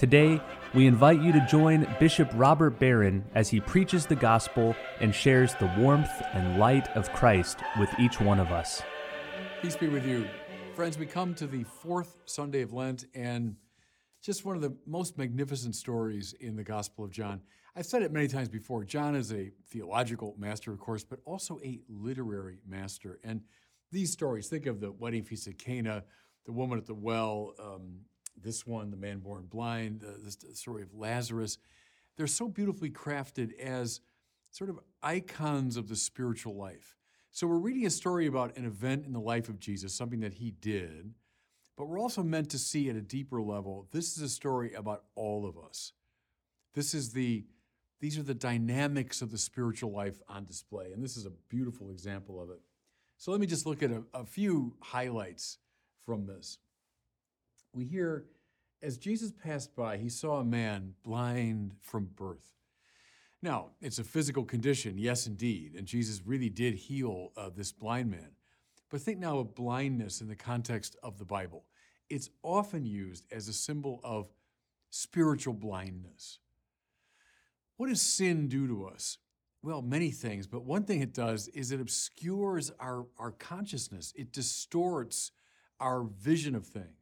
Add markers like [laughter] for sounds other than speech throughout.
Today, we invite you to join Bishop Robert Barron as he preaches the gospel and shares the warmth and light of Christ with each one of us. Peace be with you. Friends, we come to the fourth Sunday of Lent and just one of the most magnificent stories in the Gospel of John. I've said it many times before. John is a theological master, of course, but also a literary master. And these stories, think of the wedding feast at Cana, the woman at the well, um, this one, the man born blind, the story of Lazarus, they're so beautifully crafted as sort of icons of the spiritual life. So we're reading a story about an event in the life of Jesus, something that he did, but we're also meant to see at a deeper level, this is a story about all of us. This is the these are the dynamics of the spiritual life on display, and this is a beautiful example of it. So let me just look at a, a few highlights from this we hear as Jesus passed by, he saw a man blind from birth. Now, it's a physical condition, yes, indeed, and Jesus really did heal uh, this blind man. But think now of blindness in the context of the Bible. It's often used as a symbol of spiritual blindness. What does sin do to us? Well, many things, but one thing it does is it obscures our, our consciousness, it distorts our vision of things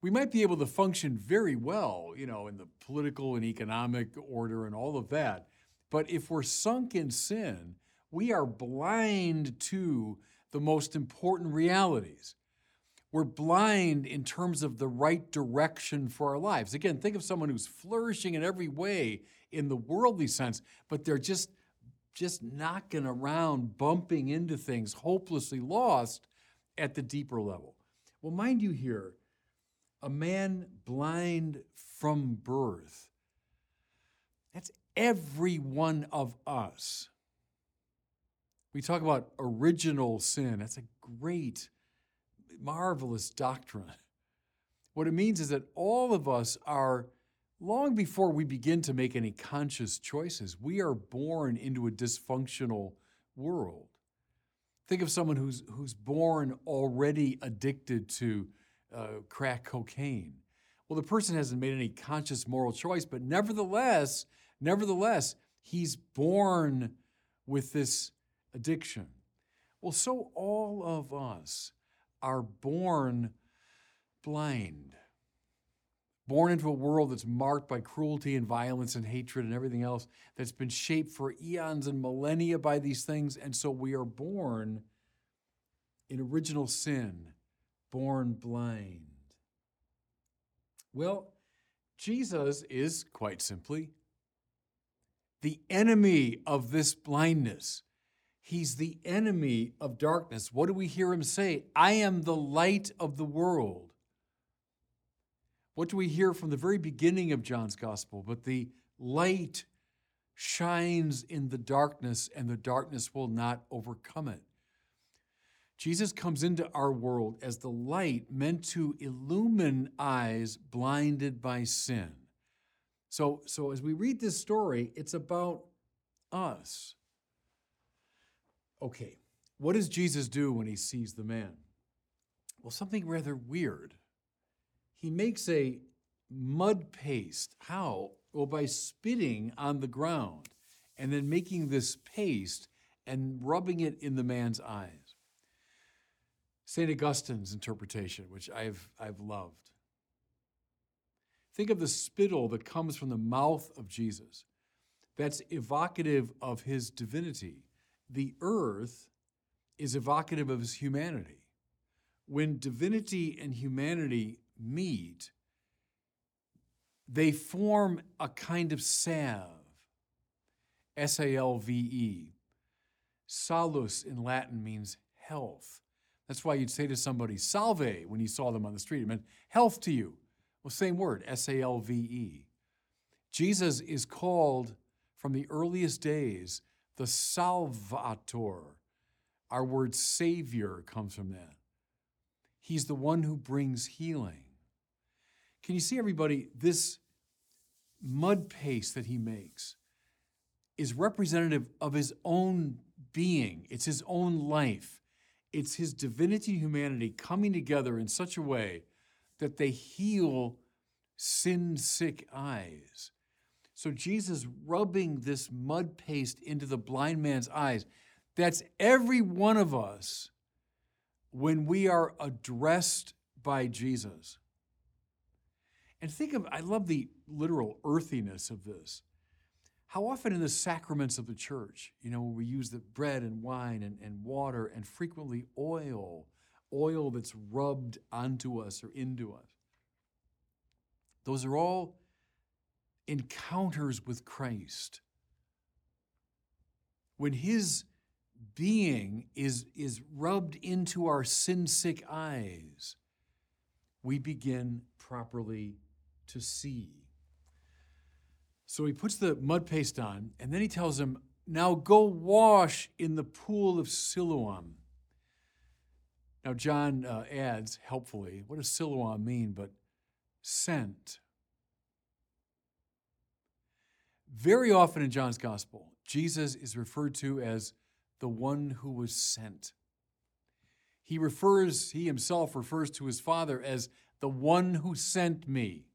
we might be able to function very well, you know, in the political and economic order and all of that. But if we're sunk in sin, we are blind to the most important realities. We're blind in terms of the right direction for our lives. Again, think of someone who's flourishing in every way in the worldly sense, but they're just just knocking around, bumping into things, hopelessly lost at the deeper level. Well, mind you here, a man blind from birth. That's every one of us. We talk about original sin. That's a great, marvelous doctrine. What it means is that all of us are, long before we begin to make any conscious choices, we are born into a dysfunctional world. Think of someone who's, who's born already addicted to uh, crack cocaine. Well, the person hasn't made any conscious moral choice, but nevertheless, nevertheless, he's born with this addiction. Well, so all of us are born blind, born into a world that's marked by cruelty and violence and hatred and everything else that's been shaped for eons and millennia by these things. And so we are born in original sin born blind? Well, Jesus is quite simply the enemy of this blindness. He's the enemy of darkness. What do we hear him say? I am the light of the world. What do we hear from the very beginning of John's gospel? But the light shines in the darkness, and the darkness will not overcome it. Jesus comes into our world as the light meant to illumine eyes blinded by sin. So, so as we read this story, it's about us. Okay, what does Jesus do when he sees the man? Well, something rather weird. He makes a mud paste. How? Well, by spitting on the ground and then making this paste and rubbing it in the man's eyes. St. Augustine's interpretation, which I've, I've loved. Think of the spittle that comes from the mouth of Jesus. That's evocative of his divinity. The earth is evocative of his humanity. When divinity and humanity meet, they form a kind of salve. S A L V E. Salus in Latin means health. That's why you'd say to somebody, salve, when you saw them on the street. It meant health to you. Well, same word, S A L V E. Jesus is called from the earliest days, the Salvator. Our word Savior comes from that. He's the one who brings healing. Can you see, everybody, this mud paste that he makes is representative of his own being, it's his own life. It's his divinity and humanity coming together in such a way that they heal sin sick eyes. So Jesus rubbing this mud paste into the blind man's eyes. That's every one of us when we are addressed by Jesus. And think of, I love the literal earthiness of this. How often in the sacraments of the church, you know, we use the bread and wine and, and water and frequently oil, oil that's rubbed onto us or into us. Those are all encounters with Christ. When his being is, is rubbed into our sin sick eyes, we begin properly to see. So he puts the mud paste on, and then he tells him, Now go wash in the pool of Siloam. Now, John uh, adds helpfully, what does Siloam mean but sent? Very often in John's gospel, Jesus is referred to as the one who was sent. He refers, he himself refers to his Father as the one who sent me.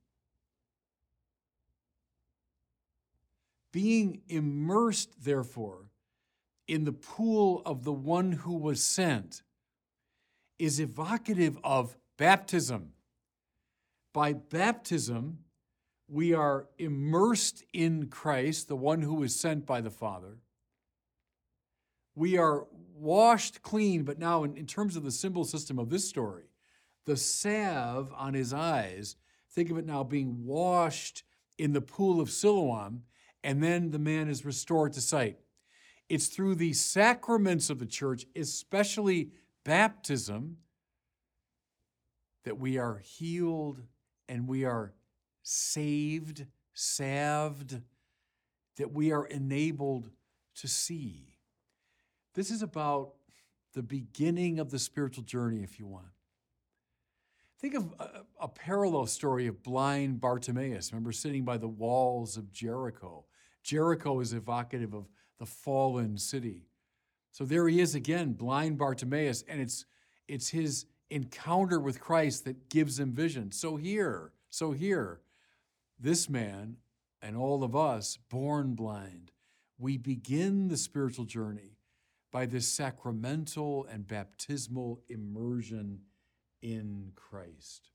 Being immersed, therefore, in the pool of the one who was sent is evocative of baptism. By baptism, we are immersed in Christ, the one who was sent by the Father. We are washed clean, but now, in, in, terms of the symbol system of this story, the salve on his eyes, think of it now being washed in the pool of Siloam, and then the man is restored to sight. It's through the sacraments of the church, especially baptism, that we are healed and we are saved, salved, that we are enabled to see. This is about the beginning of the spiritual journey, if you want. Think of a, a, parallel story of blind Bartimaeus. Remember sitting by the walls of Jericho. Jericho is evocative of the fallen city. So there he is again, blind Bartimaeus, and it's it's his encounter with Christ that gives him vision. So here, so here, this man and all of us born blind, we begin the spiritual journey by this sacramental and baptismal immersion in Christ.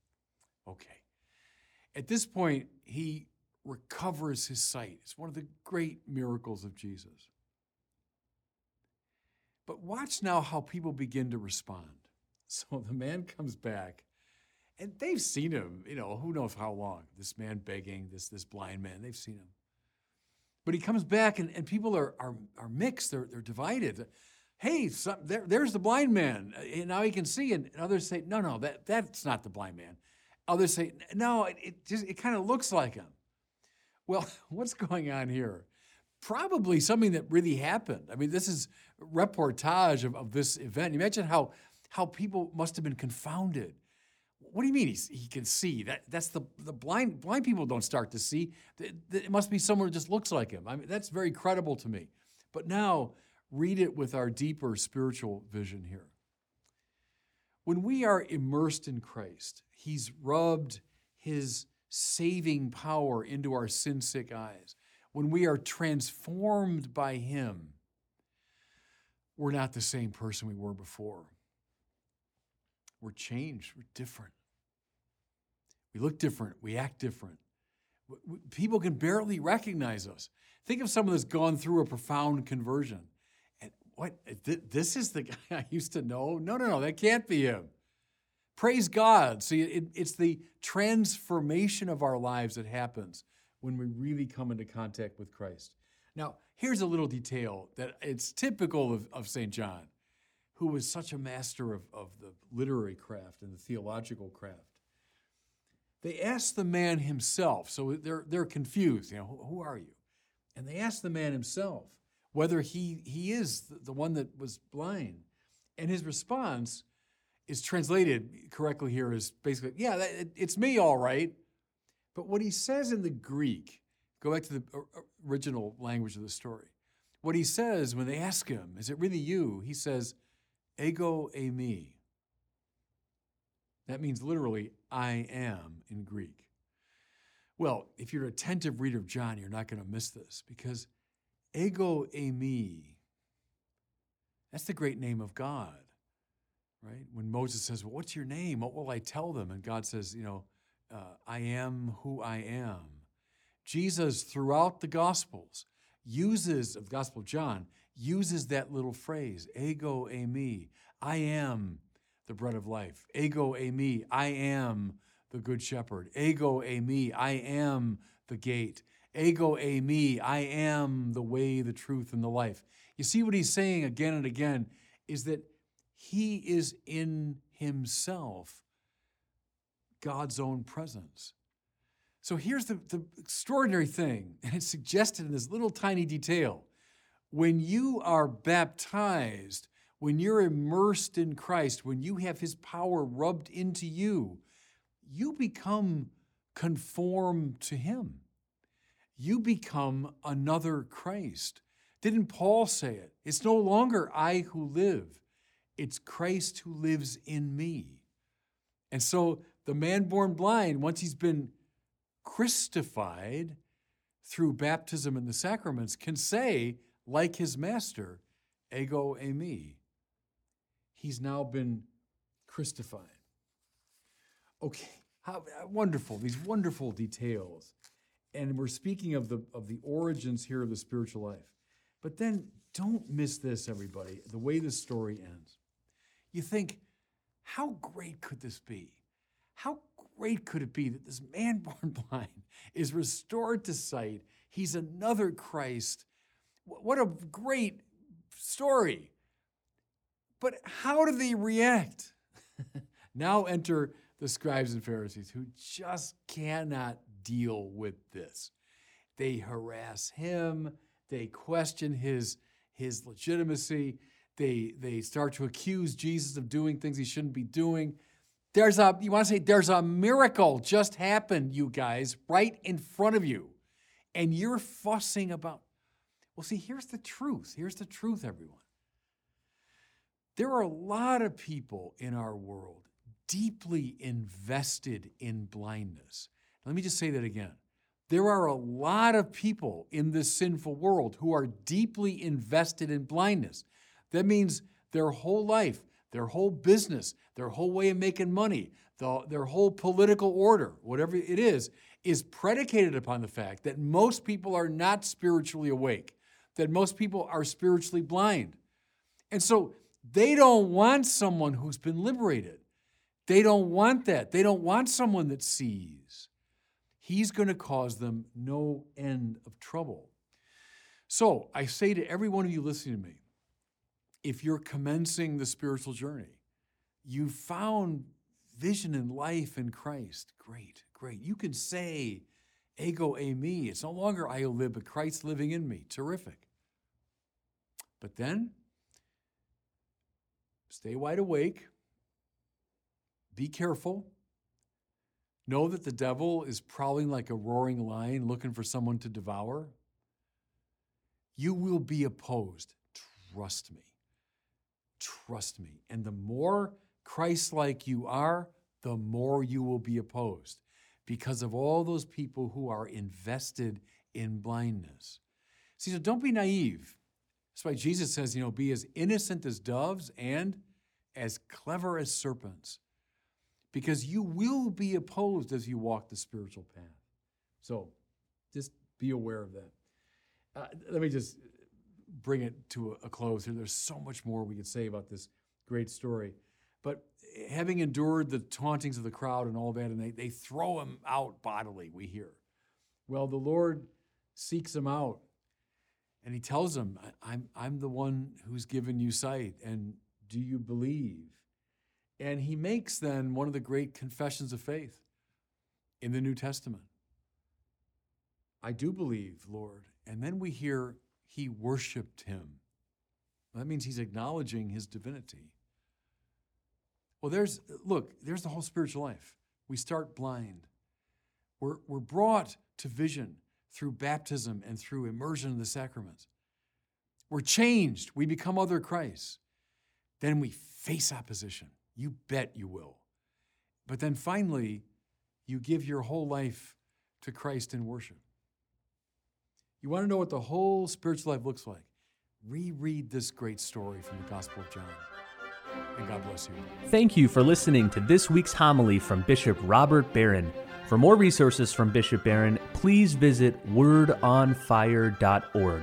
Okay. At this point, he recovers his sight. It's one of the great miracles of Jesus. But watch now how people begin to respond. [laughs] So the man comes back, and they've seen him, you know, who knows how long. This man begging, this, this blind man, they've seen him. But he comes back, and, and people are, are, are mixed, they're, they're divided. Hey, some, there, there's the blind man. And uh, now he can see. And others say, no, no, that, that's not the blind man. Others say, no, it, it just it kind of looks like him. Well, [laughs] what's going on here? Probably something that really happened. I mean, this is reportage of, of this event. Imagine how, how people must have been confounded. What do you mean He's, he can see? That, that's the, the blind, blind people don't start to see. It must be someone who just looks like him. I mean, that's very credible to me. But now, read it with our deeper spiritual vision here. When we are immersed in Christ, He's rubbed His saving power into our sin sick eyes, when we are transformed by Him, we're not the same person we were before. We're changed, we're different. We look different, we act different. People can barely recognize us. Think of someone that's gone through a profound conversion. And what, this is the [laughs] guy I used to know? No, no, no, that can't be him. Praise God. See, it, it's the transformation of our lives that happens when we really come into contact with Christ. Now, here's a little detail that it's typical of, of St. John, who was such a master of, of the literary craft and the theological craft. They asked the man himself, so they're, they're confused, you know, who, who are you? And they asked the man himself whether he, he is the one that was blind. And his response is translated correctly here as basically, yeah, it's me, all right. But what he says in the Greek, go back to the original language of the story. What he says when they ask him, is it really you? He says, ego eimi. That means literally, I am in Greek. Well, if you're an attentive reader of John, you're not going to miss this because ego eimi, that's the great name of God, right? When Moses says, well, What's your name? What will I tell them? And God says, You know, uh, I am who I am. Jesus, throughout the Gospels, uses, of the Gospel of John, uses that little phrase, ego eimi, I am the bread of life. Ego eimi, I am the good shepherd. Ego eimi, I am the gate. Ego eimi, I am the way, the truth, and the life. You see what he's saying again and again is that he is in himself God's own presence. So here's the, the extraordinary thing, [laughs] and it's suggested in this little tiny detail. When you are baptized, when you're immersed in Christ, when you have his power rubbed into you, you become conformed to him. You become another Christ. Didn't Paul say it? It's no longer I who live, it's Christ who lives in me. And so the man born blind, once he's been Christified through baptism and the sacraments, can say, like his master, ego eimi. He's now been Christified. Okay, how uh, wonderful, these wonderful details. And we're speaking of the, of the origins here of the spiritual life. But then don't miss this, everybody, the way this story ends. You think, how great could this be? How great could it be that this man [laughs] born blind is restored to sight? He's another Christ. What a great story. But how do they react? [laughs] now enter the scribes and Pharisees who just cannot deal with this. They harass him, they question his, his legitimacy, they, they start to accuse Jesus of doing things he shouldn't be doing. There's a, you want to say, there's a miracle just happened, you guys, right in front of you. And you're fussing about. Well, see, here's the truth. Here's the truth, everyone. There are a lot of people in our world deeply invested in blindness. Let me just say that again. There are a lot of people in this sinful world who are deeply invested in blindness. That means their whole life their whole business, their whole way of making money, the, their whole political order, whatever it is, is predicated upon the fact that most people are not spiritually awake, that most people are spiritually blind. And so they don't want someone who's been liberated. They don't want that. They don't want someone that sees. He's going to cause them no end of trouble. So I say to every one of you listening to me, if you're commencing the spiritual journey, you found vision and life in Christ. Great, great. You can say, ego eimi." It's no longer I live, but Christ living in me. Terrific. But then, stay wide awake. Be careful. Know that the devil is prowling like a roaring lion looking for someone to devour. You will be opposed. Trust me. Trust me. And the more Christ like you are, the more you will be opposed because of all those people who are invested in blindness. See, so don't be naive. That's why Jesus says, you know, be as innocent as doves and as clever as serpents, because you will be opposed as you walk the spiritual path. So just be aware of that. Uh, let me just bring it to a close here. There's so much more we could say about this great story. But having endured the tauntings of the crowd and all that, and they, they throw him out bodily, we hear. Well, the Lord seeks him out and he tells him, I'm, I'm the one who's given you sight, and do you believe? And he makes then one of the great confessions of faith in the New Testament. I do believe, Lord, And then we hear he worshiped him. That means he's acknowledging his divinity. Well, there's, look, there's the whole spiritual life. We start blind. We're, we're brought to vision through baptism and through immersion in the sacraments. We're changed. We become other Christ. Then we face opposition. You bet you will. But then finally, you give your whole life to Christ in worship. You want to know what the whole spiritual life looks like? Reread this great story from the Gospel of John. And God bless you. Thank you for listening to this week's homily from Bishop Robert Barron. For more resources from Bishop Barron, please visit wordonfire.org.